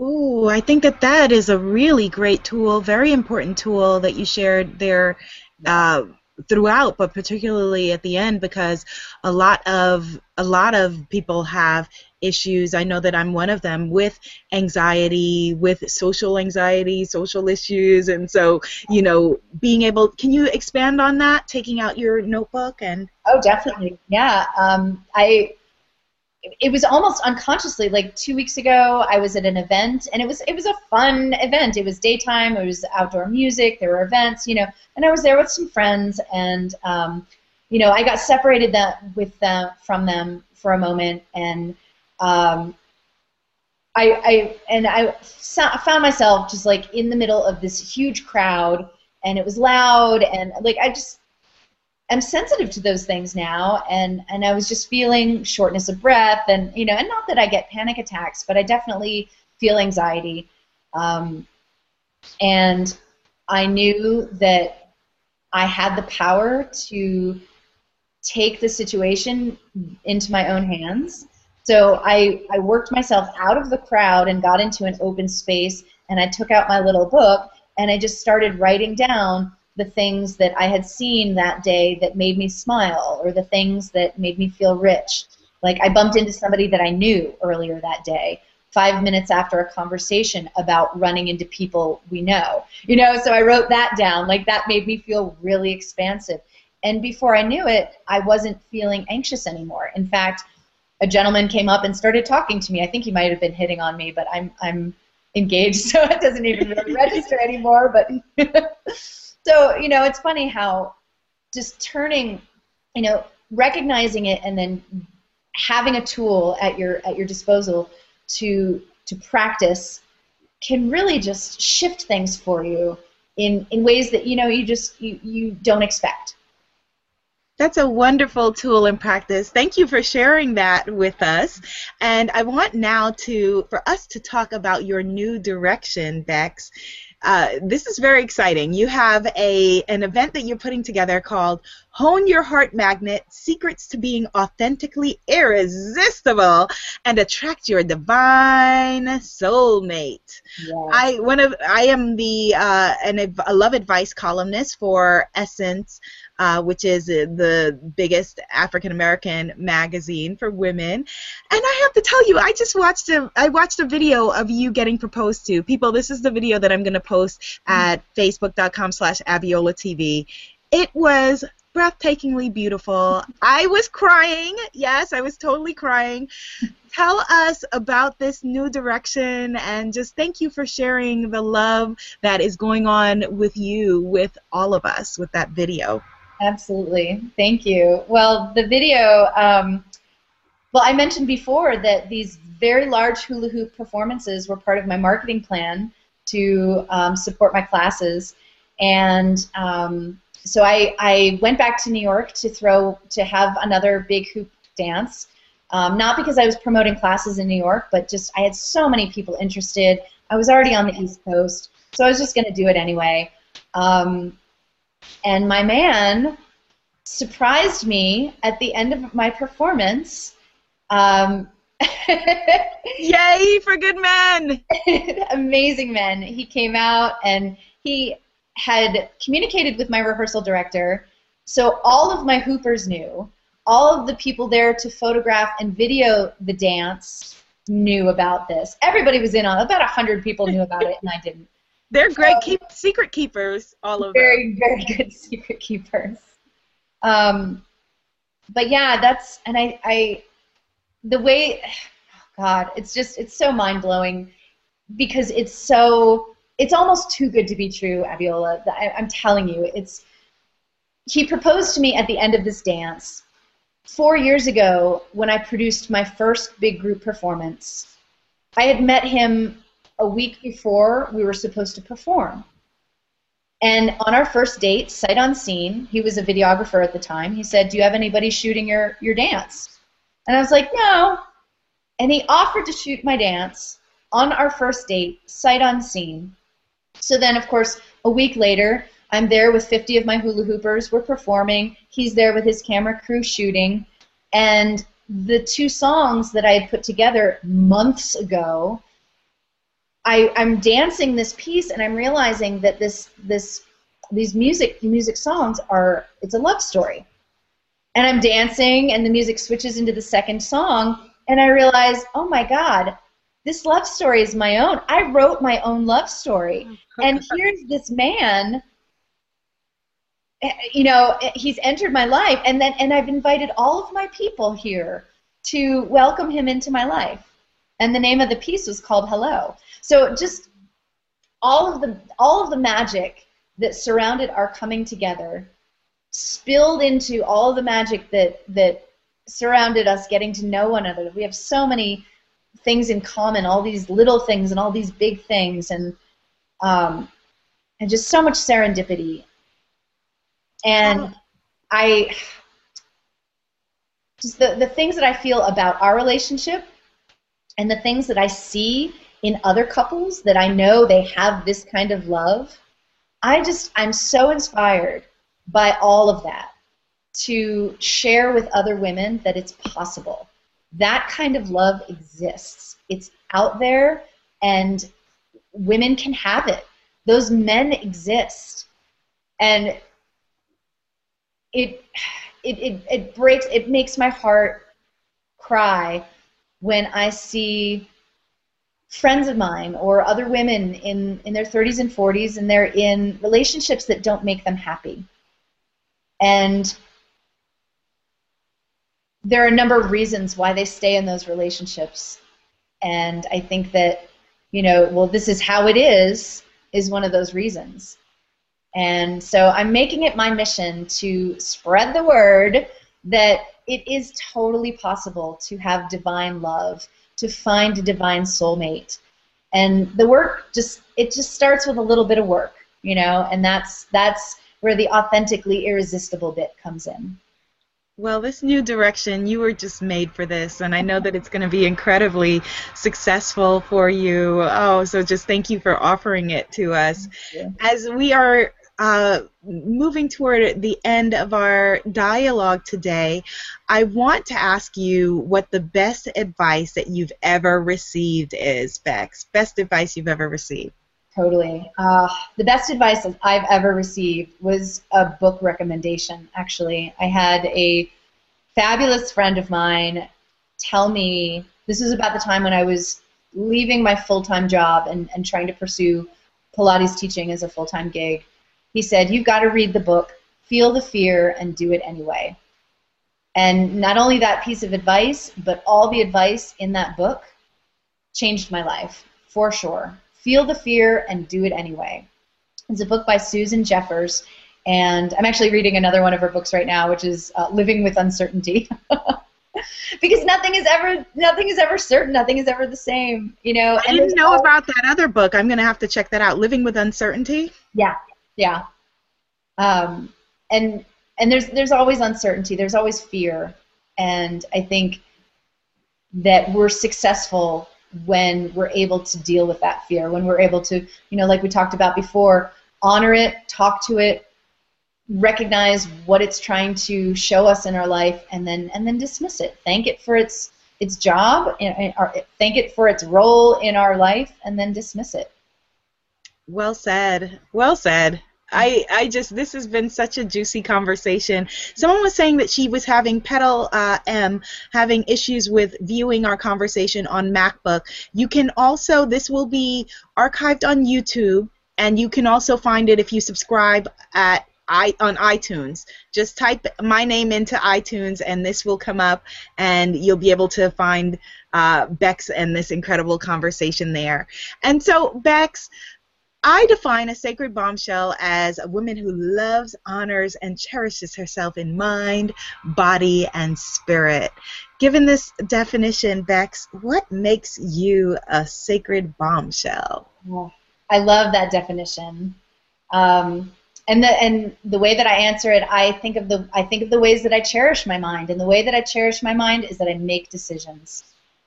Ooh, I think that that is a really great tool, very important tool that you shared there uh, throughout, but particularly at the end because a lot of a lot of people have issues. I know that I'm one of them with anxiety, with social anxiety, social issues, and so you know, being able. Can you expand on that? Taking out your notebook and. Oh, definitely. Yeah. Um, I it was almost unconsciously like two weeks ago i was at an event and it was it was a fun event. It was daytime it was outdoor music there were events you know and i was there with some friends and um, you know i got separated that with them from them for a moment and um, I, I and I found myself just like in the middle of this huge crowd and it was loud and like I just am sensitive to those things now and and I was just feeling shortness of breath and you know and not that I get panic attacks but I definitely feel anxiety. Um, and I knew that I had the power to take the situation into my own hands. So I, I worked myself out of the crowd and got into an open space and I took out my little book and I just started writing down the things that I had seen that day that made me smile or the things that made me feel rich. Like I bumped into somebody that I knew earlier that day, five minutes after a conversation about running into people we know. You know, so I wrote that down. Like that made me feel really expansive. And before I knew it, I wasn't feeling anxious anymore. In fact, a gentleman came up and started talking to me. I think he might have been hitting on me, but I'm I'm engaged, so it doesn't even really register anymore. But So, you know, it's funny how just turning, you know, recognizing it and then having a tool at your at your disposal to to practice can really just shift things for you in, in ways that you know you just you, you don't expect. That's a wonderful tool in practice. Thank you for sharing that with us. And I want now to for us to talk about your new direction, Bex. Uh, this is very exciting. You have a an event that you're putting together called Hone Your Heart Magnet: Secrets to Being Authentically Irresistible and Attract Your Divine Soulmate. Yeah. I one of I am the uh, an, a love advice columnist for Essence uh, which is the biggest African American magazine for women. And I have to tell you, I just watched a I watched a video of you getting proposed to. People, this is the video that I'm going to post at facebook.com/slash Abiola TV. It was breathtakingly beautiful. I was crying. Yes, I was totally crying. Tell us about this new direction and just thank you for sharing the love that is going on with you, with all of us, with that video. Absolutely. Thank you. Well, the video, um, well, I mentioned before that these very large hula hoop performances were part of my marketing plan to um, support my classes. And um, so I, I went back to New York to throw, to have another big hoop dance. Um, not because I was promoting classes in New York, but just I had so many people interested. I was already on the East Coast, so I was just going to do it anyway. Um, and my man surprised me at the end of my performance. Um, Yay for good men! Amazing men. He came out and he had communicated with my rehearsal director, so all of my hoopers knew. All of the people there to photograph and video the dance knew about this. Everybody was in on. About a hundred people knew about it, and I didn't. They're great keep, secret keepers, all of very, them. Very, very good secret keepers. Um, but yeah, that's and I, I, the way, oh God, it's just it's so mind blowing because it's so it's almost too good to be true, Abiola. I, I'm telling you, it's. He proposed to me at the end of this dance four years ago when I produced my first big group performance. I had met him a week before we were supposed to perform. And on our first date, sight unseen, he was a videographer at the time. He said, "Do you have anybody shooting your your dance?" And I was like, "No." And he offered to shoot my dance on our first date, sight unseen. So then, of course, a week later, I'm there with 50 of my hula hoopers. We're performing. He's there with his camera crew shooting. And the two songs that I had put together months ago I, I'm dancing this piece and I'm realizing that this this these music music songs are it's a love story. And I'm dancing and the music switches into the second song and I realize, oh my God, this love story is my own. I wrote my own love story. and here's this man eh, you know, eh, he's entered my life and then and I've invited all of my people here to welcome him into my life. And the name of the piece was called Hello. So just all of the all of the magic that surrounded our coming together spilled into all the magic that that surrounded us getting to know one another. We have so many things in common, all these little things and all these big things, and um, and just so much serendipity. And I just the, the things that I feel about our relationship and the things that I see in other couples that I know they have this kind of love. I just, I'm so inspired by all of that to share with other women that it's possible. That kind of love exists. It's out there, and women can have it. Those men exist. And it, it, it, it breaks, it makes my heart cry when I see friends of mine or other women in, in their 30s and 40s and they're in relationships that don't make them happy. And there are a number of reasons why they stay in those relationships. And I think that, you know, well, this is how it is, is one of those reasons. And so I'm making it my mission to spread the word that it is totally possible to have divine love to find a divine soulmate. And the work just it just starts with a little bit of work, you know, and that's that's where the authentically irresistible bit comes in. Well, this new direction, you were just made for this, and I know that it's going to be incredibly successful for you. Oh, so just thank you for offering it to us. As we are uh, moving toward the end of our dialogue today, I want to ask you what the best advice that you've ever received is, Bex. Best advice you've ever received. Totally. Uh, the best advice I've ever received was a book recommendation, actually. I had a fabulous friend of mine tell me this was about the time when I was leaving my full time job and, and trying to pursue Pilates teaching as a full time gig he said, You've got to read the book, feel the fear, and do it anyway. And not only that piece of advice, but all the advice in that book changed my life, for sure. Feel the fear and do it anyway. It's a book by Susan Jeffers, and I'm actually reading another one of her books right now, which is uh, Living with Uncertainty. because nothing is ever nothing is ever certain nothing is ever the same you know i didn't know all... about that other book i'm going to have to check that out living with uncertainty yeah yeah. Um, and and there's there's always uncertainty. There's always fear, and I think that we're successful when we're able to deal with that fear. When we're able to, you know, like we talked about before, honor it, talk to it, recognize what it's trying to show us in our life, and then and then dismiss it. Thank it for its its job, or thank it for its role in our life, and then dismiss it. Well said. Well said. I, I just this has been such a juicy conversation. Someone was saying that she was having Petal uh, M having issues with viewing our conversation on MacBook. You can also this will be archived on YouTube, and you can also find it if you subscribe at I on iTunes. Just type my name into iTunes, and this will come up, and you'll be able to find uh, Bex and this incredible conversation there. And so Bex. I define a sacred bombshell as a woman who loves, honors, and cherishes herself in mind, body, and spirit. Given this definition, Bex, what makes you a sacred bombshell? I love that definition. Um, and the and the way that I answer it, I think of the I think of the ways that I cherish my mind, and the way that I cherish my mind is that I make decisions.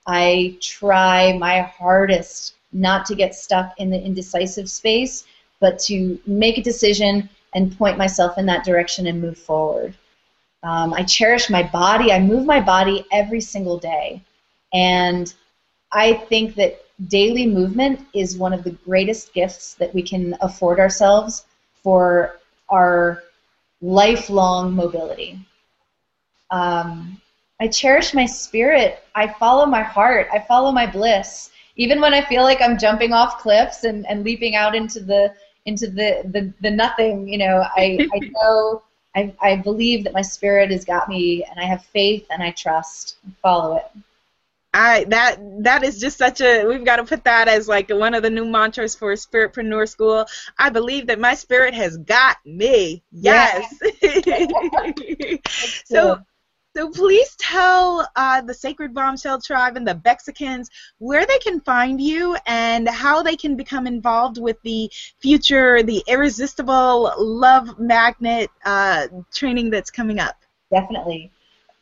I try my hardest not to get stuck in the indecisive space, but to make a decision and point myself in that direction and move forward. Um, I cherish my body. I move my body every single day, and I think that daily movement is one of the greatest gifts that we can afford ourselves for our lifelong mobility. Um, I cherish my spirit. I follow my heart. I follow my bliss. Even when I feel like I'm jumping off cliffs and, and leaping out into the into the, the, the nothing, you know, I, I know I, I believe that my spirit has got me and I have faith and I trust and follow it. I that that is just such a we've got to put that as like one of the new mantras for Spiritpreneur School. I believe that my spirit has got me. Yes. so so please tell uh, the Sacred Bombshell Tribe and the Bexicans where they can find you and how they can become involved with the future, the irresistible love magnet uh, training that's coming up. Definitely.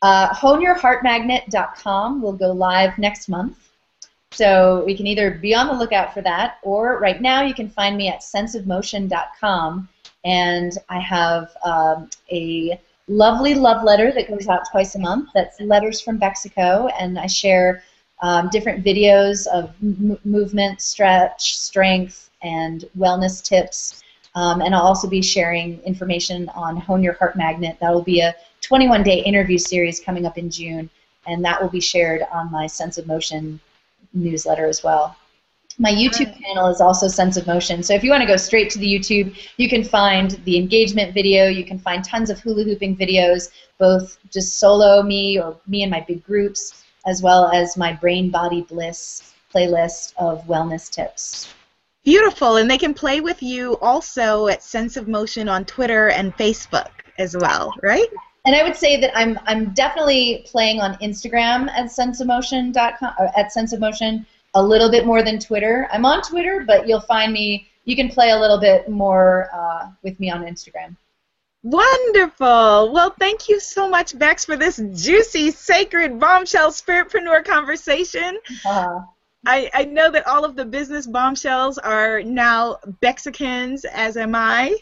Uh, honeyourheartmagnet.com will go live next month. So we can either be on the lookout for that, or right now you can find me at senseofmotion.com, and I have um, a lovely love letter that goes out twice a month. That's letters from Bexico, and I share um, different videos of movement, stretch, strength, and wellness tips. Um, and I'll also be sharing information on Hone Your Heart Magnet. That will be a 21 day interview series coming up in June, and that will be shared on my Sense of Motion newsletter as well. My YouTube channel is also Sense of Motion. So if you want to go straight to the YouTube, you can find the engagement video. You can find tons of hula hooping videos, both just solo me or me and my big groups, as well as my Brain Body Bliss playlist of wellness tips. Beautiful, and they can play with you also at Sense of Motion on Twitter and Facebook as well, right? and I would say that I'm I'm definitely playing on Instagram at senseofmotion.com or at senseofmotion a little bit more than Twitter. I'm on Twitter, but you'll find me. You can play a little bit more uh, with me on Instagram. Wonderful. Well, thank you so much, Bex, for this juicy, sacred, bombshell spiritpreneur conversation. Uh-huh. I, I know that all of the business bombshells are now Bexicans, as am I.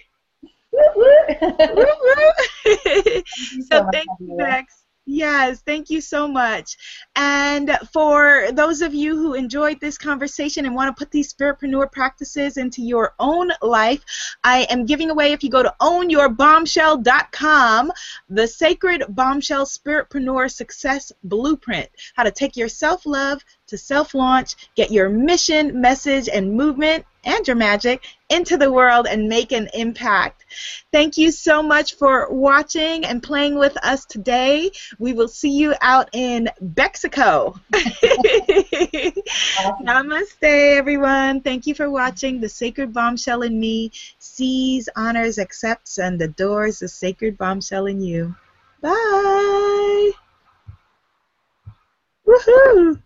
Woo woo woo woo. so thank you, Bex. Yes, thank you so much. And for those of you who enjoyed this conversation and want to put these spiritpreneur practices into your own life, I am giving away, if you go to ownyourbombshell.com, the Sacred Bombshell Spiritpreneur Success Blueprint how to take your self love to self launch, get your mission, message, and movement and your magic into the world and make an impact. Thank you so much for watching and playing with us today. We will see you out in Bexico. Namaste, everyone. Thank you for watching. The Sacred Bombshell in Me sees, honors, accepts, and adores the Sacred Bombshell in you. Bye. Woohoo!